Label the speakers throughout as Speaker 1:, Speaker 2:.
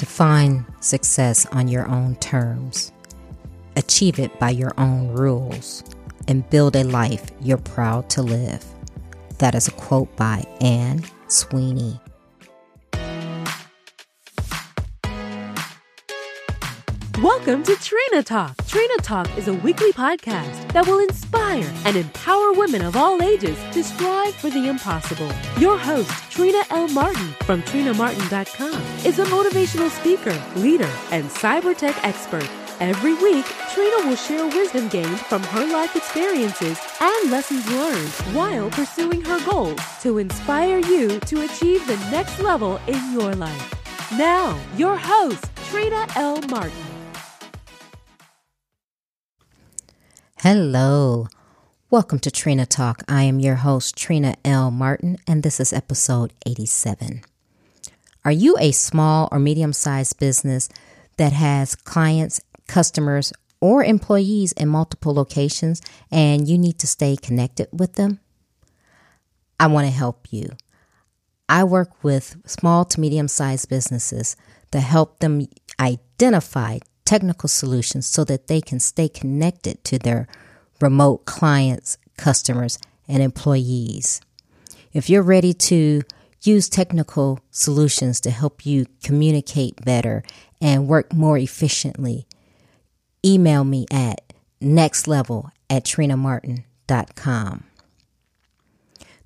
Speaker 1: Define success on your own terms. Achieve it by your own rules and build a life you're proud to live. That is a quote by Anne Sweeney.
Speaker 2: Welcome to Trina Talk. Trina Talk is a weekly podcast that will inspire and empower women of all ages to strive for the impossible. Your host, Trina L. Martin from TrinaMartin.com, is a motivational speaker, leader, and cyber tech expert. Every week, Trina will share wisdom gained from her life experiences and lessons learned while pursuing her goals to inspire you to achieve the next level in your life. Now, your host, Trina L. Martin.
Speaker 1: Hello. Welcome to Trina Talk. I am your host, Trina L. Martin, and this is episode 87. Are you a small or medium sized business that has clients, customers, or employees in multiple locations and you need to stay connected with them? I want to help you. I work with small to medium sized businesses to help them identify technical solutions so that they can stay connected to their remote clients, customers, and employees. If you're ready to use technical solutions to help you communicate better and work more efficiently, email me at nextlevel at trinamartin.com.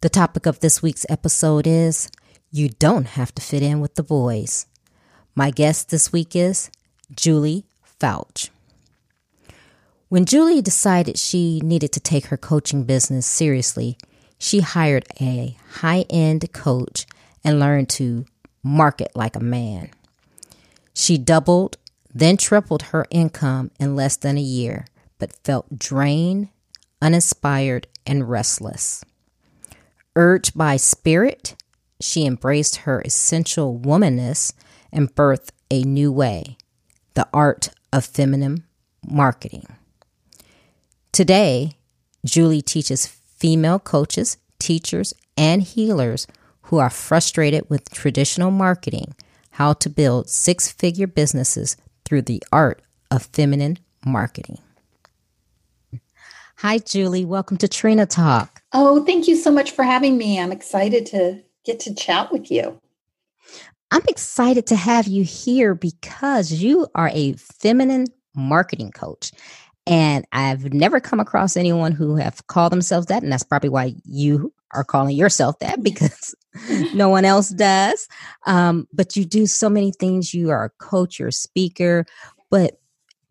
Speaker 1: The topic of this week's episode is You Don't Have to Fit In with the Boys. My guest this week is Julie Fouch. When Julie decided she needed to take her coaching business seriously, she hired a high end coach and learned to market like a man. She doubled, then tripled her income in less than a year, but felt drained, uninspired, and restless. Urged by spirit, she embraced her essential womanness and birthed a new way the art of feminine marketing. Today, Julie teaches female coaches, teachers, and healers who are frustrated with traditional marketing how to build six figure businesses through the art of feminine marketing. Hi, Julie. Welcome to Trina Talk.
Speaker 3: Oh, thank you so much for having me. I'm excited to get to chat with you.
Speaker 1: I'm excited to have you here because you are a feminine marketing coach. And I've never come across anyone who have called themselves that. And that's probably why you are calling yourself that because no one else does. Um, but you do so many things. You are a coach, you're a speaker. But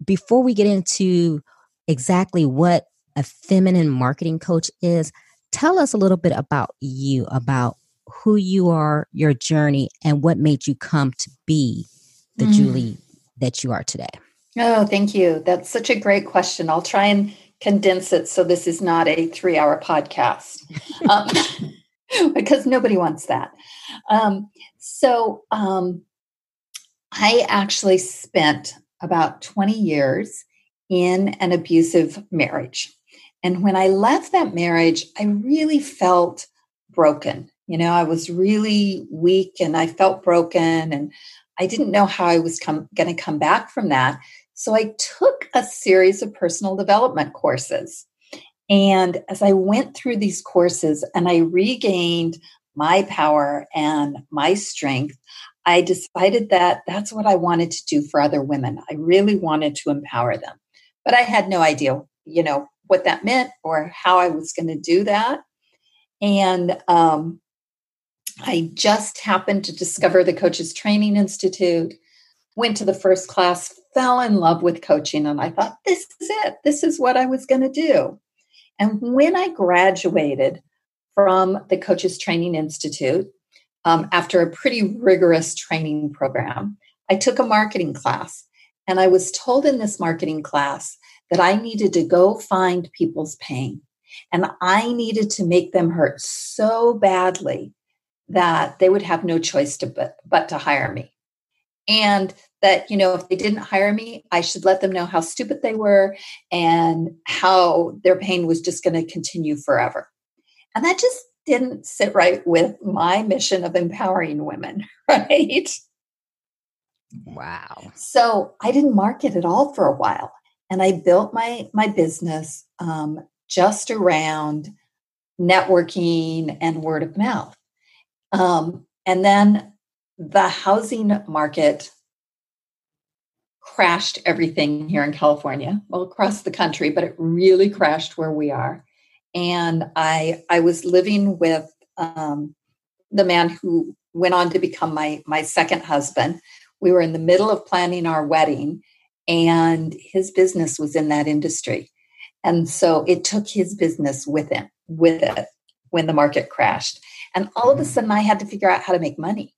Speaker 1: before we get into exactly what a feminine marketing coach is, tell us a little bit about you, about who you are, your journey, and what made you come to be the mm. Julie that you are today?
Speaker 3: Oh, thank you. That's such a great question. I'll try and condense it so this is not a three hour podcast um, because nobody wants that. Um, so, um, I actually spent about 20 years in an abusive marriage. And when I left that marriage, I really felt broken. You know, I was really weak and I felt broken and I didn't know how I was going to come back from that. So I took a series of personal development courses. And as I went through these courses and I regained my power and my strength, I decided that that's what I wanted to do for other women. I really wanted to empower them. But I had no idea, you know, what that meant or how I was going to do that. And um, I just happened to discover the Coaches Training Institute, went to the first class, fell in love with coaching, and I thought, this is it. This is what I was going to do. And when I graduated from the Coaches Training Institute, um, after a pretty rigorous training program, I took a marketing class. And I was told in this marketing class that I needed to go find people's pain. And I needed to make them hurt so badly that they would have no choice to but, but to hire me. And that, you know, if they didn't hire me, I should let them know how stupid they were and how their pain was just going to continue forever. And that just didn't sit right with my mission of empowering women, right?
Speaker 1: Wow.
Speaker 3: So I didn't market at all for a while. And I built my my business um, just around networking and word of mouth. Um, and then the housing market crashed everything here in California, well, across the country, but it really crashed where we are. And I I was living with um, the man who went on to become my my second husband. We were in the middle of planning our wedding, and his business was in that industry, and so it took his business with him with it when the market crashed. And all of a mm-hmm. sudden, I had to figure out how to make money.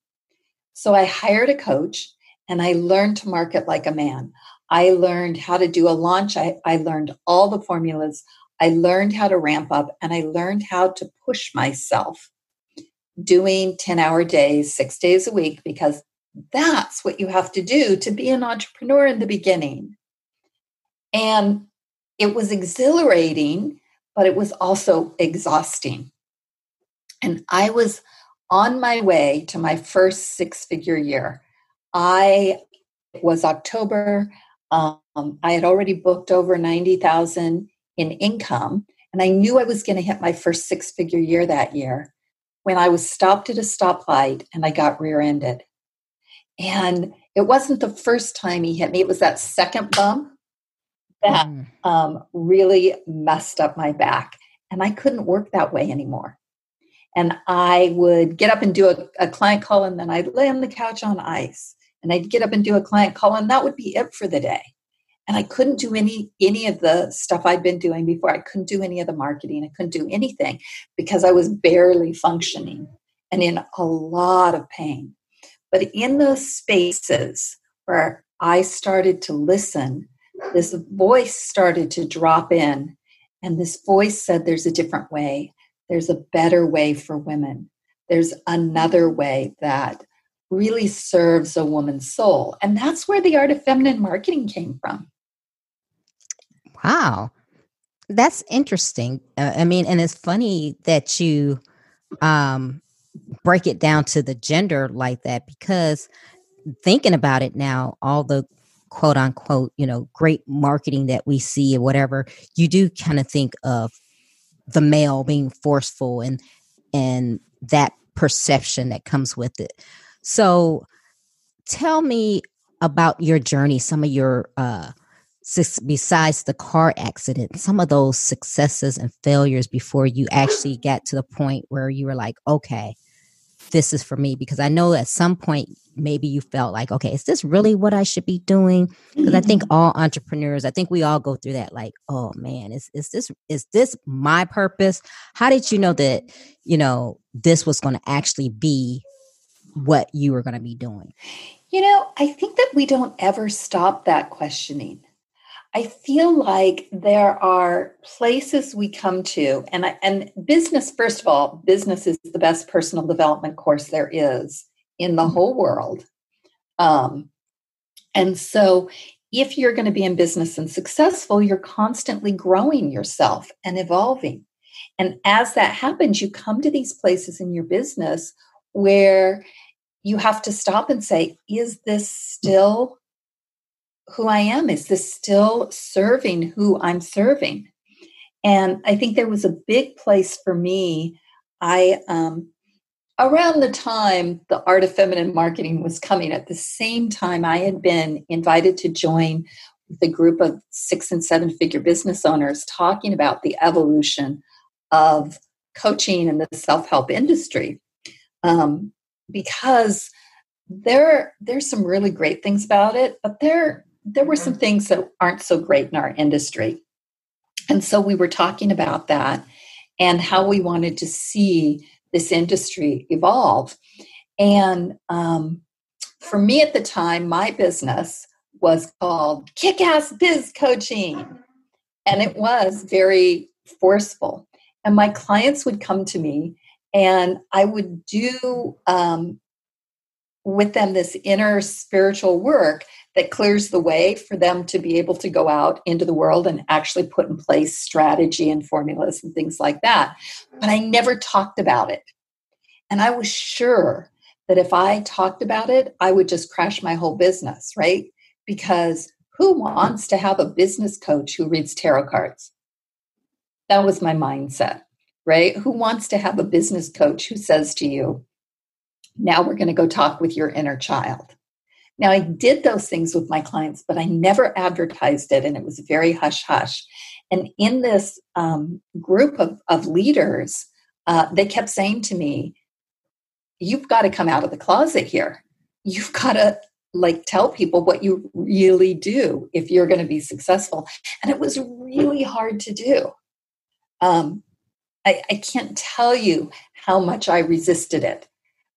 Speaker 3: So I hired a coach and I learned to market like a man. I learned how to do a launch. I, I learned all the formulas. I learned how to ramp up and I learned how to push myself doing 10 hour days, six days a week, because that's what you have to do to be an entrepreneur in the beginning. And it was exhilarating, but it was also exhausting. And I was on my way to my first six figure year. I it was October. Um, I had already booked over 90,000 in income, and I knew I was going to hit my first six figure year that year when I was stopped at a stoplight and I got rear ended. And it wasn't the first time he hit me, it was that second bump that mm. um, really messed up my back. And I couldn't work that way anymore. And I would get up and do a, a client call, and then I'd lay on the couch on ice and I'd get up and do a client call, and that would be it for the day. And I couldn't do any any of the stuff I'd been doing before. I couldn't do any of the marketing. I couldn't do anything because I was barely functioning and in a lot of pain. But in those spaces where I started to listen, this voice started to drop in, and this voice said, There's a different way. There's a better way for women. There's another way that really serves a woman's soul. And that's where the art of feminine marketing came from.
Speaker 1: Wow. That's interesting. Uh, I mean, and it's funny that you um, break it down to the gender like that because thinking about it now, all the quote unquote, you know, great marketing that we see or whatever, you do kind of think of the male being forceful and and that perception that comes with it. So tell me about your journey, some of your uh besides the car accident, some of those successes and failures before you actually got to the point where you were like, okay, this is for me because I know at some point maybe you felt like, okay, is this really what I should be doing? Because. I think mm-hmm. all entrepreneurs, I think we all go through that like, oh man, is is this is this my purpose? How did you know that, you know, this was going to actually be what you were going to be doing?
Speaker 3: You know, I think that we don't ever stop that questioning. I feel like there are places we come to, and I, and business. First of all, business is the best personal development course there is in the mm-hmm. whole world. Um, and so, if you're going to be in business and successful, you're constantly growing yourself and evolving. And as that happens, you come to these places in your business where you have to stop and say, is this still who I am? Is this still serving who I'm serving? And I think there was a big place for me. I, um, around the time the art of feminine marketing was coming, at the same time, I had been invited to join a group of six and seven figure business owners talking about the evolution of coaching and the self help industry. Um, because there there's some really great things about it, but there there were some things that aren't so great in our industry. And so we were talking about that and how we wanted to see this industry evolve. And um, for me at the time, my business was called Kick Ass Biz Coaching. And it was very forceful. And my clients would come to me and I would do um, with them this inner spiritual work that clears the way for them to be able to go out into the world and actually put in place strategy and formulas and things like that. But I never talked about it. And I was sure that if I talked about it, I would just crash my whole business, right? Because who wants to have a business coach who reads tarot cards? That was my mindset, right? Who wants to have a business coach who says to you, now we're going to go talk with your inner child? Now, I did those things with my clients, but I never advertised it, and it was very hush hush. And in this um, group of, of leaders, uh, they kept saying to me, You've got to come out of the closet here. You've got to like tell people what you really do if you're going to be successful. And it was really hard to do. Um, I, I can't tell you how much I resisted it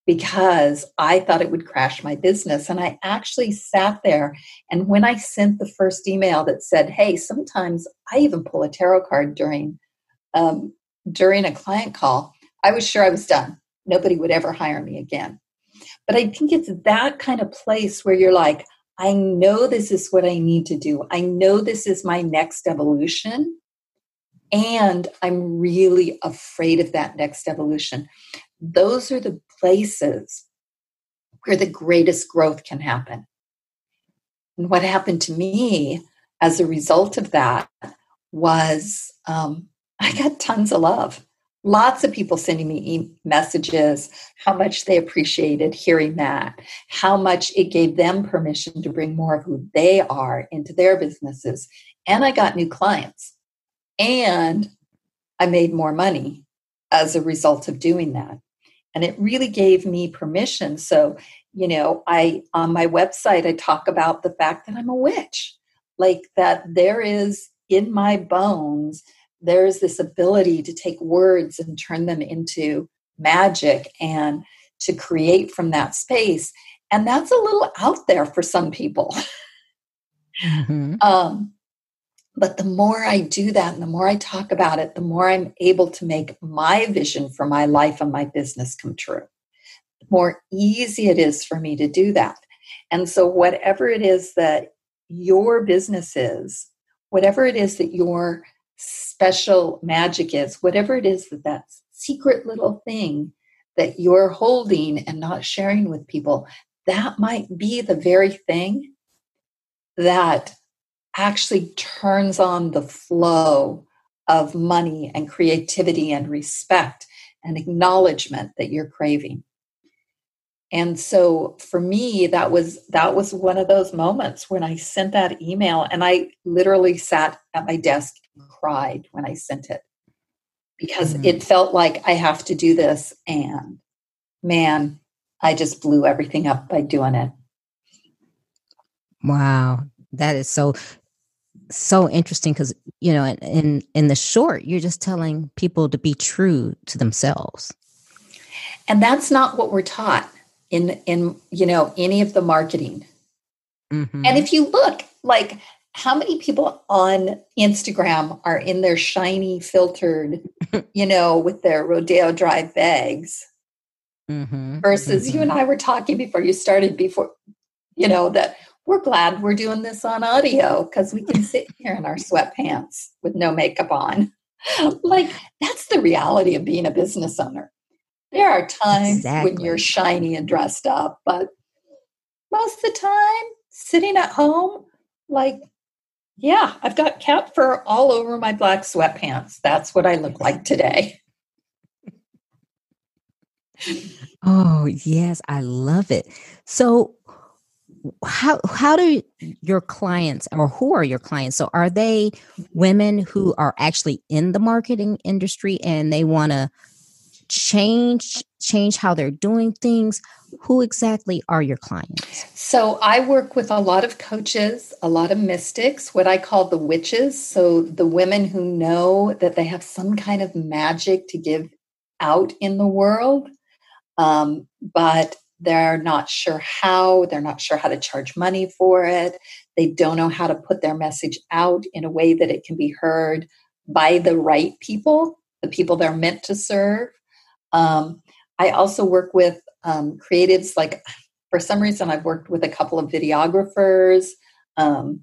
Speaker 3: because I thought it would crash my business. And I actually sat there. And when I sent the first email that said, Hey, sometimes I even pull a tarot card during, um, during a client call, I was sure I was done. Nobody would ever hire me again. But I think it's that kind of place where you're like, I know this is what I need to do. I know this is my next evolution. And I'm really afraid of that next evolution those are the places where the greatest growth can happen. And what happened to me as a result of that was um, I got tons of love. Lots of people sending me e- messages, how much they appreciated hearing that, how much it gave them permission to bring more of who they are into their businesses. And I got new clients. And I made more money as a result of doing that and it really gave me permission. So you know i on my website i talk about the fact that i'm a witch like that there is in my bones there's this ability to take words and turn them into magic and to create from that space. And that's a little out there for some people. Mm-hmm. um, but the more I do that and the more I talk about it, the more I'm able to make my vision for my life and my business come true. The more easy it is for me to do that. And so, whatever it is that your business is, whatever it is that your special magic is, whatever it is that that secret little thing that you're holding and not sharing with people, that might be the very thing that actually turns on the flow of money and creativity and respect and acknowledgement that you're craving. And so for me that was that was one of those moments when i sent that email and i literally sat at my desk and cried when i sent it because mm-hmm. it felt like i have to do this and man i just blew everything up by doing it.
Speaker 1: Wow. That is so so interesting because you know in in the short you're just telling people to be true to themselves
Speaker 3: and that's not what we're taught in in you know any of the marketing mm-hmm. and if you look like how many people on instagram are in their shiny filtered you know with their rodeo drive bags mm-hmm. versus mm-hmm. you and i were talking before you started before you know that we're glad we're doing this on audio because we can sit here in our sweatpants with no makeup on. like, that's the reality of being a business owner. There are times exactly. when you're shiny and dressed up, but most of the time, sitting at home, like, yeah, I've got cat fur all over my black sweatpants. That's what I look like today.
Speaker 1: Oh, yes, I love it. So, how how do your clients or who are your clients? So are they women who are actually in the marketing industry and they want to change change how they're doing things? Who exactly are your clients?
Speaker 3: So i work with a lot of coaches a lot of mystics what i call the witches. So the women who know that they have some kind of magic to give out in the world. Um, but they're not sure how, they're not sure how to charge money for it. They don't know how to put their message out in a way that it can be heard by the right people, the people they're meant to serve. Um, I also work with um, creatives, like for some reason, I've worked with a couple of videographers um,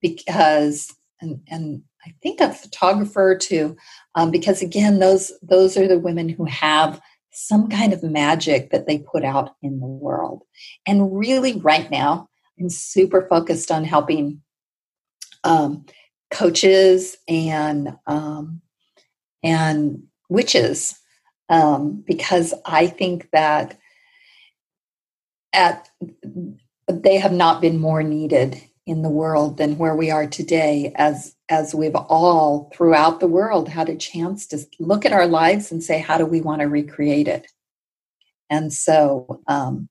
Speaker 3: because, and, and I think a photographer too, um, because again, those those are the women who have some kind of magic that they put out in the world. And really, right now, I'm super focused on helping um, coaches and um, and witches um, because I think that at they have not been more needed in the world than where we are today as as we've all throughout the world had a chance to look at our lives and say how do we want to recreate it? And so um,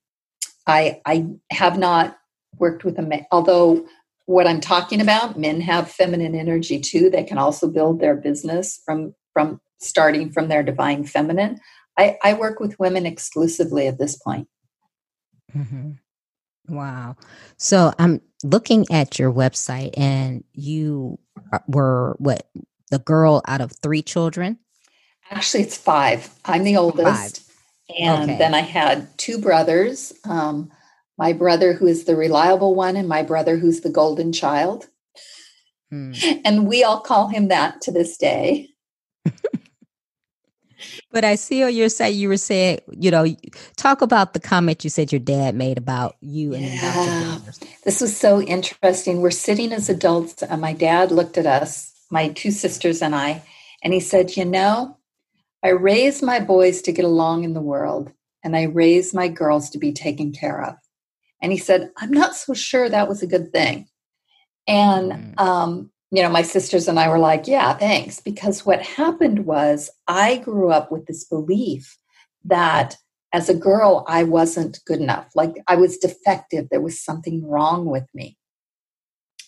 Speaker 3: i i have not worked with a man although what i'm talking about men have feminine energy too. They can also build their business from from starting from their divine feminine. I i work with women exclusively at this point.
Speaker 1: Mm-hmm. Wow. So I'm looking at your website and you were what the girl out of three children?
Speaker 3: Actually, it's five. I'm the oldest. Five. And okay. then I had two brothers. Um, my brother, who is the reliable one, and my brother, who's the golden child. Hmm. And we all call him that to this day.
Speaker 1: But I see on your site you were saying, you know, talk about the comment you said your dad made about you and yeah.
Speaker 3: This was so interesting. We're sitting as adults, and my dad looked at us, my two sisters and I, and he said, You know, I raised my boys to get along in the world, and I raised my girls to be taken care of. And he said, I'm not so sure that was a good thing. And mm. um, you know, my sisters and I were like, yeah, thanks. Because what happened was I grew up with this belief that as a girl, I wasn't good enough. Like I was defective. There was something wrong with me.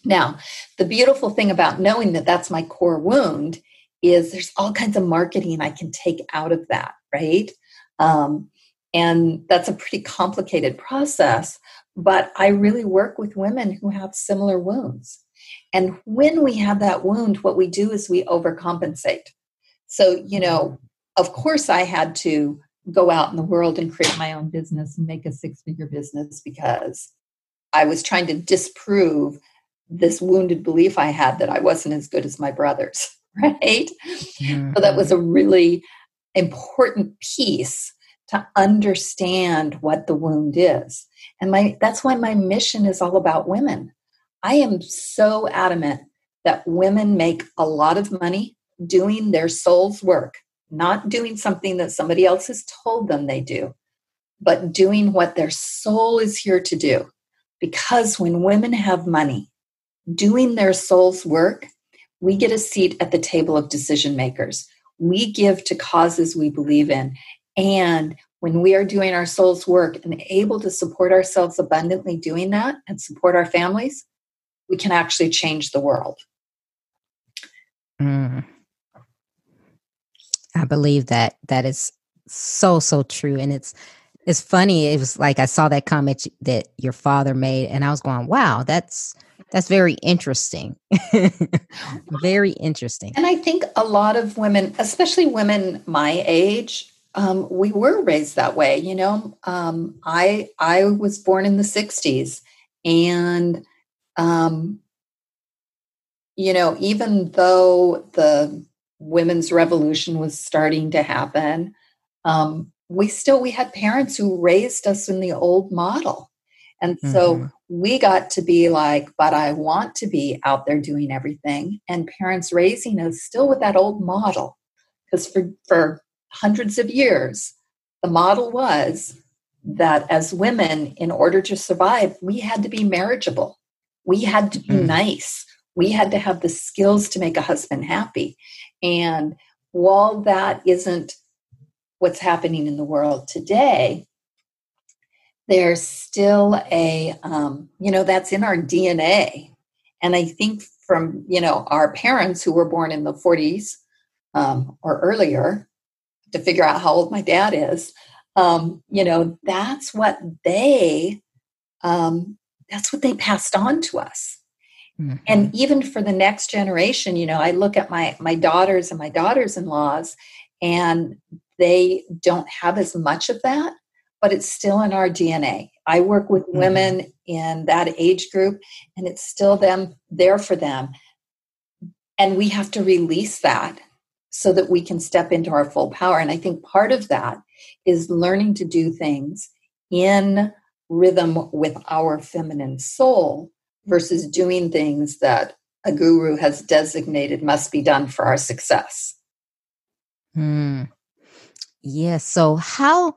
Speaker 3: Now, the beautiful thing about knowing that that's my core wound is there's all kinds of marketing I can take out of that, right? Um, and that's a pretty complicated process. But I really work with women who have similar wounds. And when we have that wound, what we do is we overcompensate. So, you know, mm-hmm. of course, I had to go out in the world and create my own business and make a six figure business because I was trying to disprove this wounded belief I had that I wasn't as good as my brothers, right? Mm-hmm. So that was a really important piece to understand what the wound is. And my that's why my mission is all about women. I am so adamant that women make a lot of money doing their soul's work, not doing something that somebody else has told them they do, but doing what their soul is here to do. Because when women have money, doing their soul's work, we get a seat at the table of decision makers. We give to causes we believe in. And when we are doing our soul's work and able to support ourselves abundantly doing that and support our families, we can actually change the world.
Speaker 1: Mm. I believe that that is so so true, and it's it's funny. It was like I saw that comment that your father made, and I was going, "Wow, that's that's very interesting, very interesting."
Speaker 3: And I think a lot of women, especially women my age, um, we were raised that way. You know, um, I I was born in the '60s, and um, you know, even though the women's revolution was starting to happen, um, we still we had parents who raised us in the old model, and so mm-hmm. we got to be like, "But I want to be out there doing everything," and parents raising us still with that old model, because for for hundreds of years, the model was that as women, in order to survive, we had to be marriageable we had to be mm. nice. We had to have the skills to make a husband happy. And while that isn't what's happening in the world today, there's still a, um, you know, that's in our DNA. And I think from, you know, our parents who were born in the 40s um, or earlier, to figure out how old my dad is, um, you know, that's what they um, that's what they passed on to us mm-hmm. and even for the next generation you know i look at my my daughters and my daughters-in-laws and they don't have as much of that but it's still in our dna i work with mm-hmm. women in that age group and it's still them there for them and we have to release that so that we can step into our full power. And I think part of that is learning to do things in rhythm with our feminine soul versus doing things that a guru has designated must be done for our success.
Speaker 1: Hmm. Yes. So how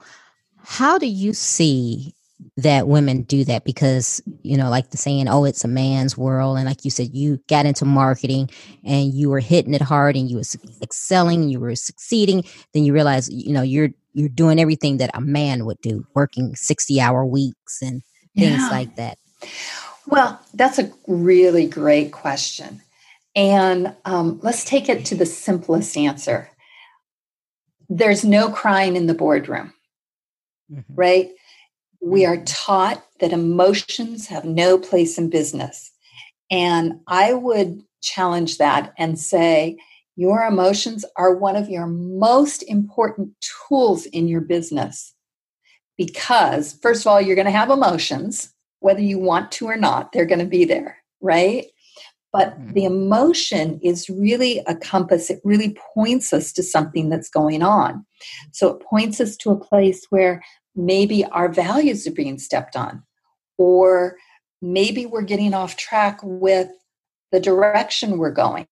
Speaker 1: how do you see that women do that because you know like the saying oh it's a man's world and like you said you got into marketing and you were hitting it hard and you were excelling you were succeeding then you realize you know you're you're doing everything that a man would do working 60 hour weeks and things yeah. like that
Speaker 3: well that's a really great question and um, let's take it to the simplest answer there's no crying in the boardroom mm-hmm. right we are taught that emotions have no place in business. And I would challenge that and say, your emotions are one of your most important tools in your business. Because, first of all, you're going to have emotions, whether you want to or not, they're going to be there, right? But mm-hmm. the emotion is really a compass. It really points us to something that's going on. So it points us to a place where maybe our values are being stepped on, or maybe we're getting off track with the direction we're going,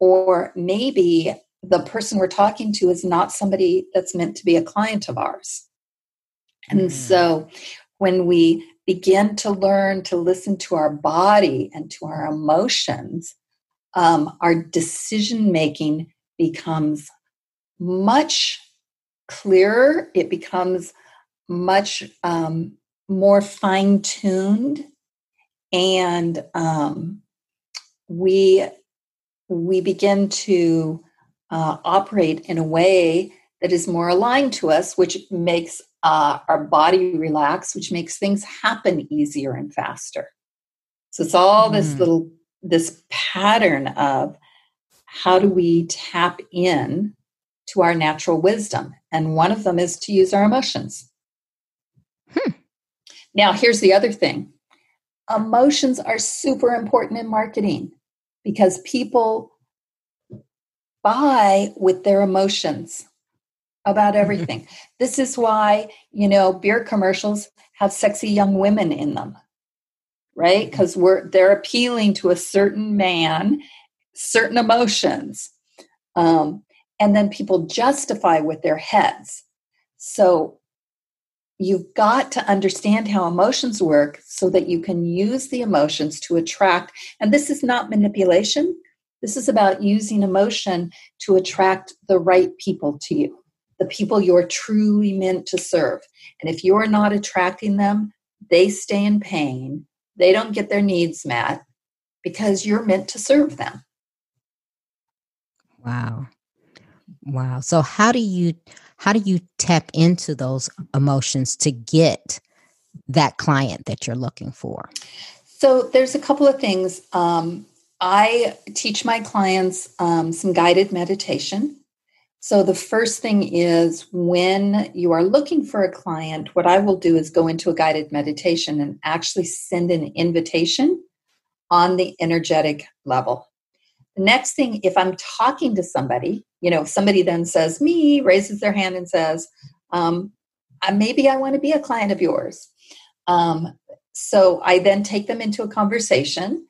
Speaker 3: or maybe the person we're talking to is not somebody that's meant to be a client of ours. And mm. so when we begin to learn to listen to our body and to our emotions, um, our decision making becomes much clearer, it becomes much um, more fine tuned, and um, we we begin to uh, operate in a way that is more aligned to us, which makes uh, our body relax, which makes things happen easier and faster. So it's all mm. this little this pattern of how do we tap in to our natural wisdom and one of them is to use our emotions. Hmm. Now, here's the other thing emotions are super important in marketing because people buy with their emotions about everything. this is why, you know, beer commercials have sexy young women in them. Right? Because we're they're appealing to a certain man, certain emotions. Um, and then people justify with their heads. So you've got to understand how emotions work so that you can use the emotions to attract. And this is not manipulation, this is about using emotion to attract the right people to you, the people you're truly meant to serve. And if you're not attracting them, they stay in pain, they don't get their needs met because you're meant to serve them.
Speaker 1: Wow. Wow. So how do you how do you tap into those emotions to get that client that you're looking for?
Speaker 3: So there's a couple of things. Um, I teach my clients um, some guided meditation. So the first thing is when you are looking for a client, what I will do is go into a guided meditation and actually send an invitation on the energetic level. The next thing, if I'm talking to somebody, you know, somebody then says, me, raises their hand and says, um, maybe I want to be a client of yours. Um, so I then take them into a conversation.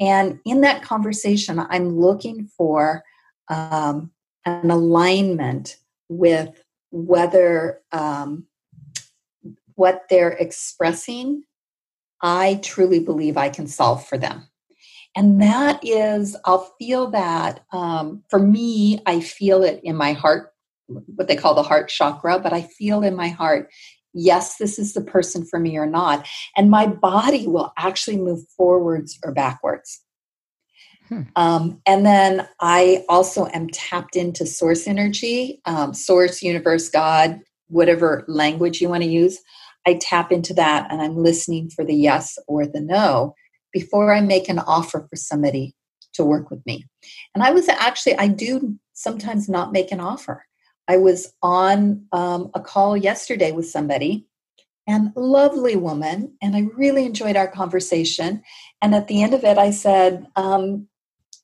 Speaker 3: And in that conversation, I'm looking for um, an alignment with whether um, what they're expressing, I truly believe I can solve for them. And that is, I'll feel that um, for me, I feel it in my heart, what they call the heart chakra, but I feel in my heart, yes, this is the person for me or not. And my body will actually move forwards or backwards. Hmm. Um, and then I also am tapped into source energy, um, source, universe, God, whatever language you want to use. I tap into that and I'm listening for the yes or the no before I make an offer for somebody to work with me. And I was actually, I do sometimes not make an offer. I was on um, a call yesterday with somebody and lovely woman, and I really enjoyed our conversation. And at the end of it, I said, um,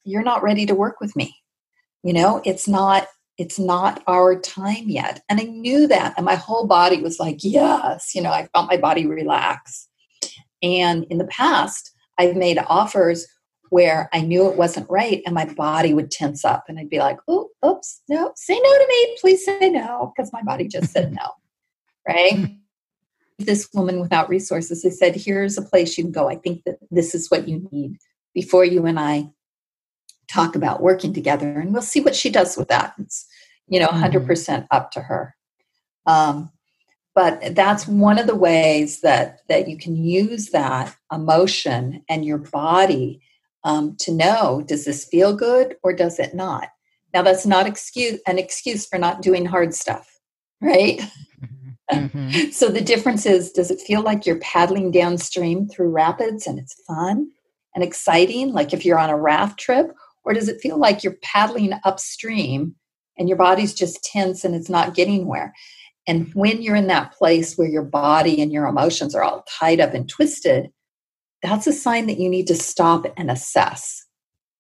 Speaker 3: You're not ready to work with me. You know, it's not it's not our time yet. And I knew that. And my whole body was like, yes, you know, I felt my body relax. And in the past, I've made offers where I knew it wasn't right and my body would tense up and I'd be like, oh, oops, no, say no to me. Please say no. Because my body just said no. Right. this woman without resources, they said, here's a place you can go. I think that this is what you need before you and I talk about working together and we'll see what she does with that it's you know 100% mm-hmm. up to her um, but that's one of the ways that that you can use that emotion and your body um, to know does this feel good or does it not now that's not excuse an excuse for not doing hard stuff right mm-hmm. so the difference is does it feel like you're paddling downstream through rapids and it's fun and exciting like if you're on a raft trip or does it feel like you're paddling upstream and your body's just tense and it's not getting where? And when you're in that place where your body and your emotions are all tied up and twisted, that's a sign that you need to stop and assess.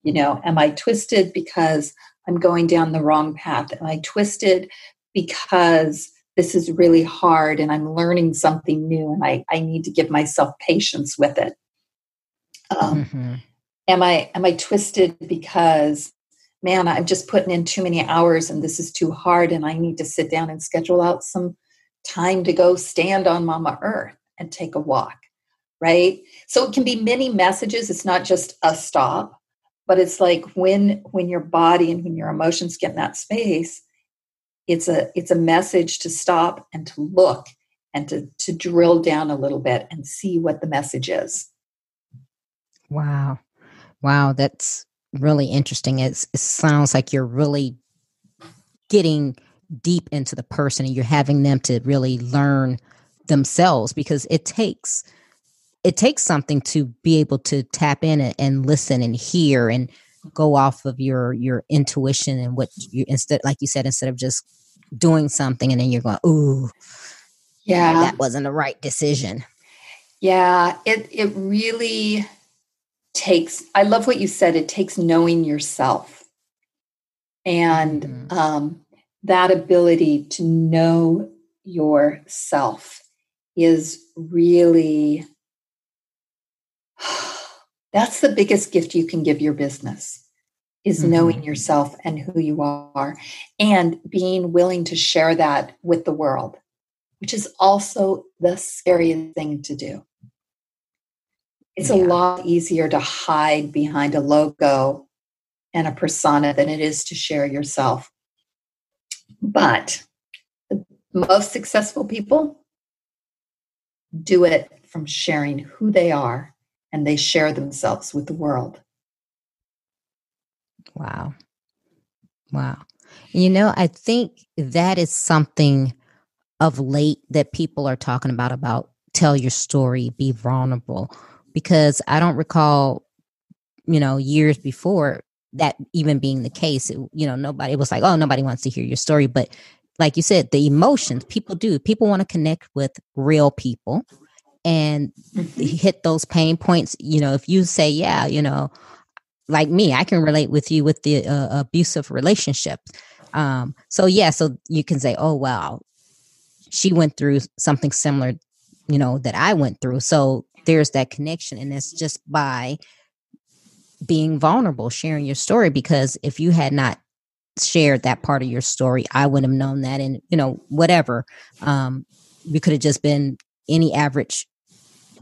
Speaker 3: You know, am I twisted because I'm going down the wrong path? Am I twisted because this is really hard and I'm learning something new and I, I need to give myself patience with it? Um, mm-hmm am i am i twisted because man i'm just putting in too many hours and this is too hard and i need to sit down and schedule out some time to go stand on mama earth and take a walk right? So it can be many messages. It's not just a stop but it's like when when your body and when your emotions get in that space it's a it's a message to stop and to look and to to drill down a little bit and see what the message is.
Speaker 1: Wow. Wow, that's really interesting. It's, it sounds like you're really getting deep into the person and you're having them to really learn themselves because it takes it takes something to be able to tap in and, and listen and hear and go off of your your intuition and what you instead like you said instead of just doing something and then you're going ooh
Speaker 3: yeah
Speaker 1: that wasn't the right decision
Speaker 3: yeah it it really takes i love what you said it takes knowing yourself and mm-hmm. um, that ability to know yourself is really that's the biggest gift you can give your business is mm-hmm. knowing yourself and who you are and being willing to share that with the world which is also the scariest thing to do it's yeah. a lot easier to hide behind a logo and a persona than it is to share yourself. But the most successful people do it from sharing who they are and they share themselves with the world.
Speaker 1: Wow. Wow. You know, I think that is something of late that people are talking about about tell your story, be vulnerable because I don't recall, you know, years before that even being the case. It, you know, nobody was like, oh, nobody wants to hear your story. But like you said, the emotions people do, people want to connect with real people and mm-hmm. hit those pain points. You know, if you say, yeah, you know, like me, I can relate with you with the uh, abusive relationships. Um, so yeah, so you can say, oh wow, she went through something similar, you know, that I went through. So there's that connection and it's just by being vulnerable sharing your story because if you had not shared that part of your story i wouldn't have known that and you know whatever um you could have just been any average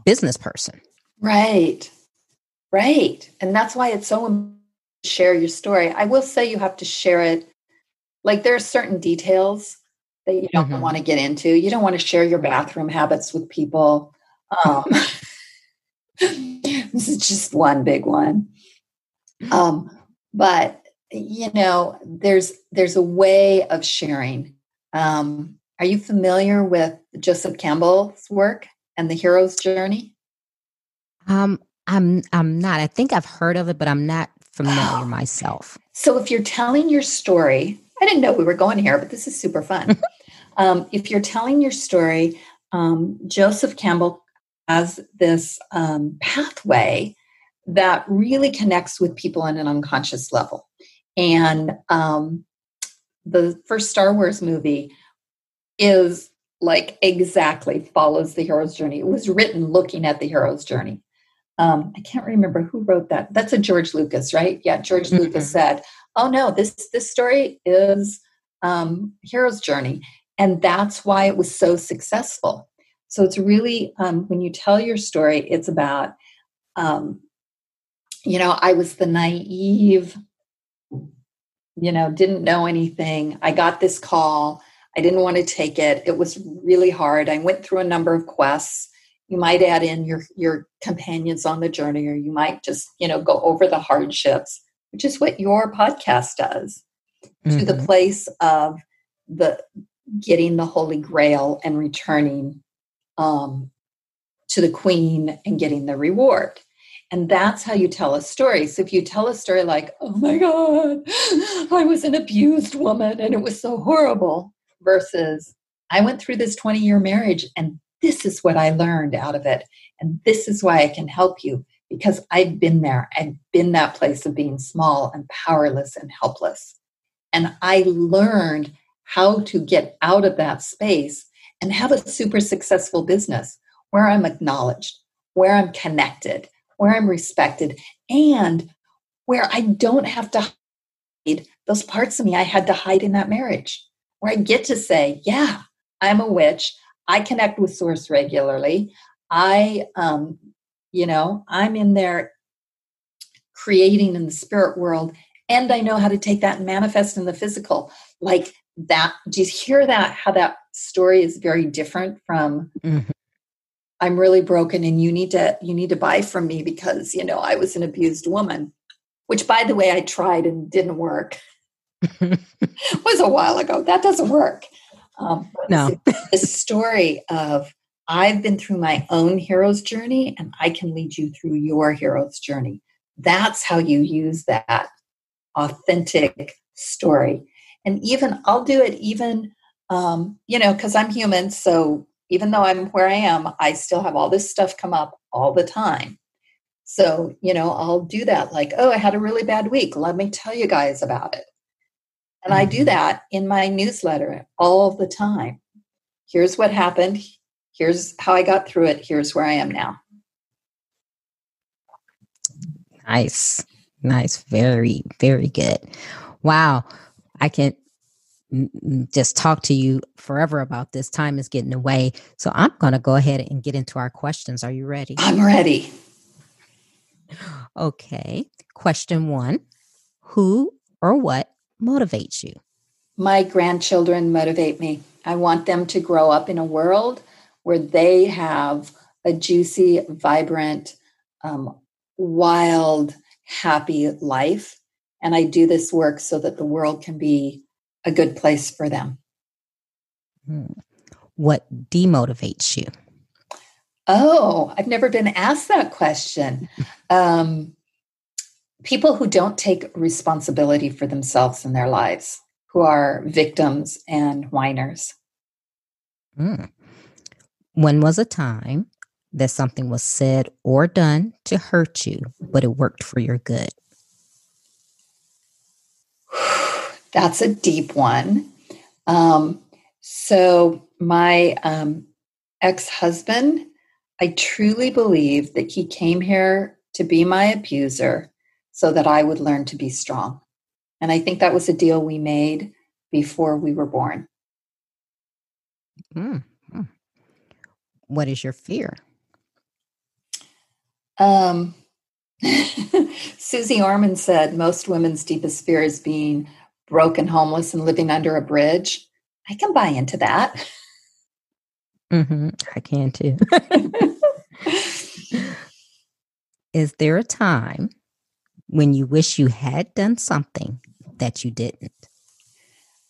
Speaker 1: business person.
Speaker 3: Right. Right. And that's why it's so important to share your story. I will say you have to share it. Like there are certain details that you don't mm-hmm. want to get into. You don't want to share your bathroom habits with people. Um, this is just one big one. Um, but you know, there's there's a way of sharing. Um, are you familiar with Joseph Campbell's work and the hero's journey?
Speaker 1: Um, I'm I'm not. I think I've heard of it, but I'm not familiar myself.
Speaker 3: So if you're telling your story, I didn't know we were going here, but this is super fun. um, if you're telling your story, um, Joseph Campbell as this um, pathway that really connects with people on an unconscious level. And um, the first Star Wars movie is like exactly follows the hero's journey. It was written looking at the hero's journey. Um, I can't remember who wrote that. That's a George Lucas, right? Yeah, George mm-hmm. Lucas said, "Oh no, this this story is um, hero's journey," and that's why it was so successful. So it's really um, when you tell your story, it's about, um, you know, I was the naive, you know, didn't know anything. I got this call. I didn't want to take it. It was really hard. I went through a number of quests. You might add in your your companions on the journey, or you might just, you know, go over the hardships, which is what your podcast does, mm-hmm. to the mm-hmm. place of the getting the holy grail and returning um, to the queen and getting the reward. And that's how you tell a story. So if you tell a story like, oh my God, I was an abused woman and it was so horrible, versus I went through this 20 year marriage and this is what I learned out of it. And this is why I can help you because I've been there. I've been that place of being small and powerless and helpless. And I learned how to get out of that space and have a super successful business where I'm acknowledged, where I'm connected, where I'm respected, and where I don't have to hide those parts of me I had to hide in that marriage, where I get to say, yeah, I'm a witch. I connect with source regularly. I, um, you know, I'm in there creating in the spirit world, and I know how to take that and manifest in the physical. Like that, do you hear that? How that story is very different from mm-hmm. i'm really broken and you need to you need to buy from me because you know i was an abused woman which by the way i tried and didn't work. It was a while ago. That doesn't work. Um,
Speaker 1: no.
Speaker 3: the story of i've been through my own hero's journey and i can lead you through your hero's journey. That's how you use that authentic story. And even i'll do it even um, you know, because I'm human. So even though I'm where I am, I still have all this stuff come up all the time. So, you know, I'll do that like, oh, I had a really bad week. Let me tell you guys about it. And. I do mm-hmm. that in my newsletter all the time. Here's what happened. Here's how I got through it. Here's where I am now.
Speaker 1: Nice. Nice. Very, very good. Wow. I can just talk to you forever about this. Time is getting away. So I'm going to go ahead and get into our questions. Are you ready?
Speaker 3: I'm ready.
Speaker 1: Okay. Question one Who or what motivates you?
Speaker 3: My grandchildren motivate me. I want them to grow up in a world where they have a juicy, vibrant, um, wild, happy life. And I do this work so that the world can be a good place for them.
Speaker 1: Hmm. What demotivates you?
Speaker 3: Oh, I've never been asked that question. Um, people who don't take responsibility for themselves in their lives, who are victims and whiners.
Speaker 1: Mm. When was a time that something was said or done to hurt you, but it worked for your good?
Speaker 3: That's a deep one. Um, so, my um, ex husband, I truly believe that he came here to be my abuser so that I would learn to be strong. And I think that was a deal we made before we were born.
Speaker 1: Mm. What is your fear?
Speaker 3: Um, Suze Orman said most women's deepest fear is being broken, homeless, and living under a bridge. I can buy into that.
Speaker 1: Mm-hmm. I can too. Is there a time when you wish you had done something that you didn't?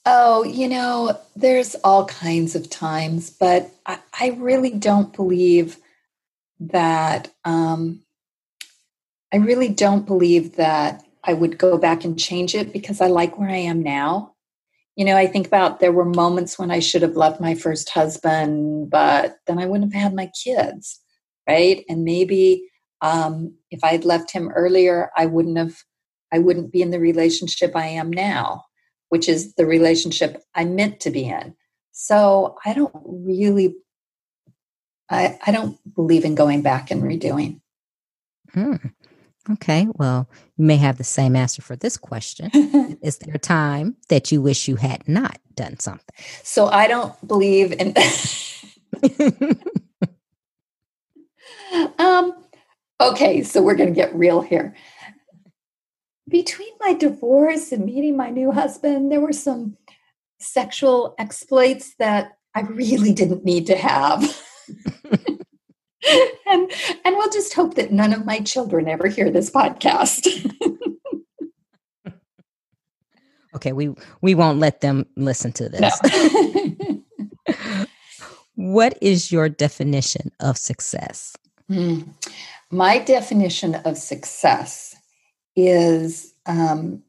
Speaker 3: Oh, you know, there's all kinds of times, but I, I really don't believe that. Um, I really don't believe that I would go back and change it because I like where I am now. You know, I think about there were moments when I should have left my first husband, but then I wouldn't have had my kids, right? And maybe um, if I had left him earlier, I wouldn't have I wouldn't be in the relationship I am now, which is the relationship I meant to be in. So I don't really, I, I don't believe in going back and redoing.
Speaker 1: Hmm. Okay, well, you may have the same answer for this question. Is there a time that you wish you had not done something?
Speaker 3: So I don't believe in. um, okay, so we're going to get real here. Between my divorce and meeting my new husband, there were some sexual exploits that I really didn't need to have. and and we'll just hope that none of my children ever hear this podcast.
Speaker 1: okay, we we won't let them listen to this. No. what is your definition of success? Mm.
Speaker 3: My definition of success is um,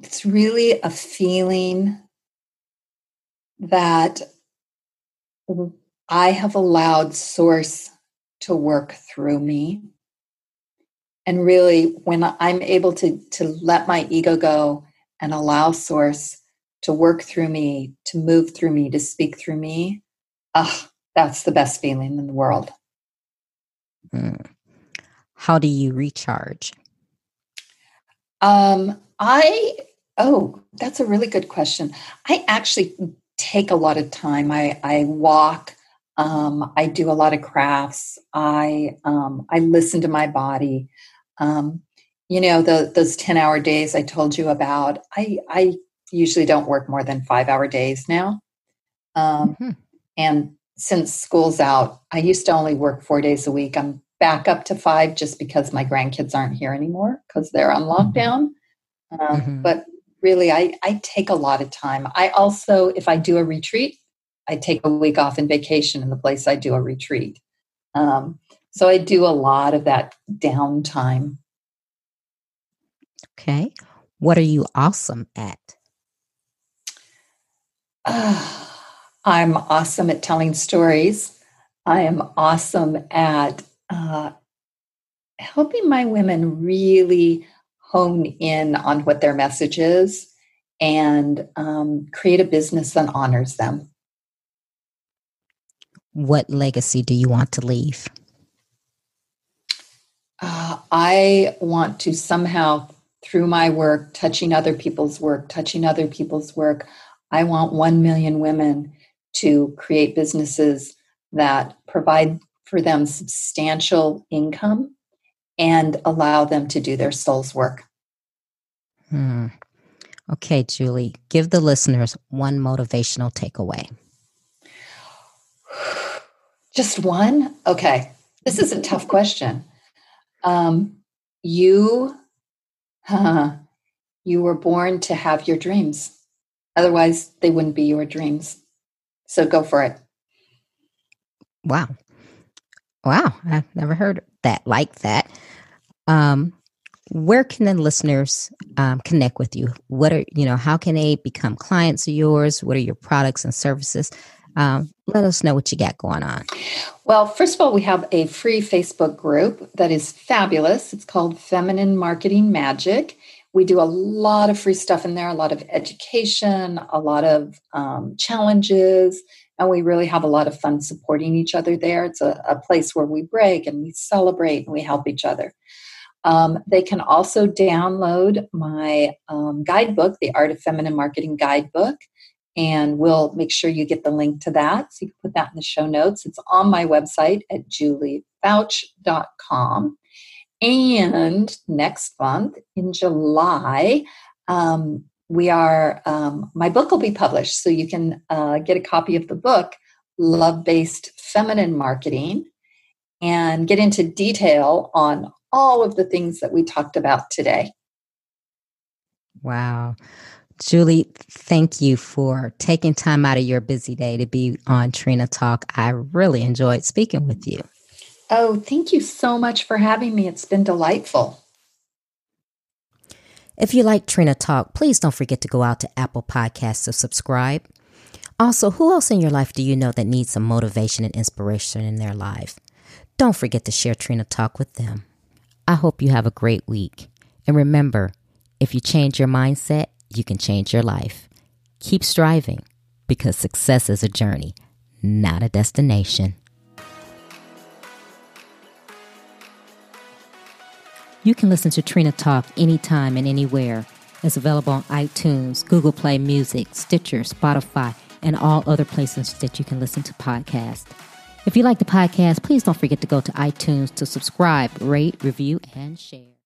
Speaker 3: it's really a feeling that I have allowed source to work through me. And really, when I'm able to, to let my ego go and allow Source to work through me, to move through me, to speak through me, ah, that's the best feeling in the world.
Speaker 1: Mm. How do you recharge?
Speaker 3: Um, I, oh, that's a really good question. I actually take a lot of time. I, I walk, um, I do a lot of crafts. I um, I listen to my body. Um, you know, the, those ten hour days I told you about. I I usually don't work more than five hour days now. Um, mm-hmm. And since school's out, I used to only work four days a week. I'm back up to five just because my grandkids aren't here anymore because they're on mm-hmm. lockdown. Um, mm-hmm. But really, I, I take a lot of time. I also, if I do a retreat, I take a week off in vacation in the place I do a retreat. Um, so I do a lot of that downtime.
Speaker 1: Okay. What are you awesome at?
Speaker 3: Uh, I'm awesome at telling stories. I am awesome at uh, helping my women really hone in on what their message is and um, create a business that honors them
Speaker 1: what legacy do you want to leave?
Speaker 3: Uh, I want to somehow, through my work, touching other people's work, touching other people's work, I want 1 million women to create businesses that provide for them substantial income and allow them to do their soul's work.
Speaker 1: Hmm. Okay, Julie, give the listeners one motivational takeaway.
Speaker 3: Just one? Okay. This is a tough question. Um, you, you were born to have your dreams. Otherwise, they wouldn't be your dreams. So go for it.
Speaker 1: Wow. Wow. I've never heard that like that. Um, where can the listeners um, connect with you? What are, you know, how can they become clients of yours? What are your products and services? Um, let us know what you got going on.
Speaker 3: Well, first of all, we have a free Facebook group that is fabulous. It's called Feminine Marketing Magic. We do a lot of free stuff in there, a lot of education, a lot of um, challenges, and we really have a lot of fun supporting each other there. It's a, a place where we break and we celebrate and we help each other. Um, they can also download my um, guidebook, the Art of Feminine Marketing Guidebook and we'll make sure you get the link to that. So you can put that in the show notes. It's on my website at juliefouch.com. And next month in July, um, we are, um, my book will be published. So you can uh, get a copy of the book, Love Based Feminine Marketing, and get into detail on all of the things that we talked about today.
Speaker 1: Wow. Julie, thank you for taking time out of your busy day to be on Trina Talk. I really enjoyed speaking with you.
Speaker 3: Oh, thank you so much for having me. It's been delightful.
Speaker 1: If you like Trina Talk, please don't forget to go out to Apple Podcasts to subscribe. Also, who else in your life do you know that needs some motivation and inspiration in their life? Don't forget to share Trina Talk with them. I hope you have a great week. And remember, If you change your mindset, you can change your life. Keep striving because success is a journey, not a destination. You can listen to Trina Talk anytime and anywhere. It's available on iTunes, Google Play Music, Stitcher, Spotify, and all other places that you can listen to podcasts. If you like the podcast, please don't forget to go to iTunes to subscribe, rate, review, and share.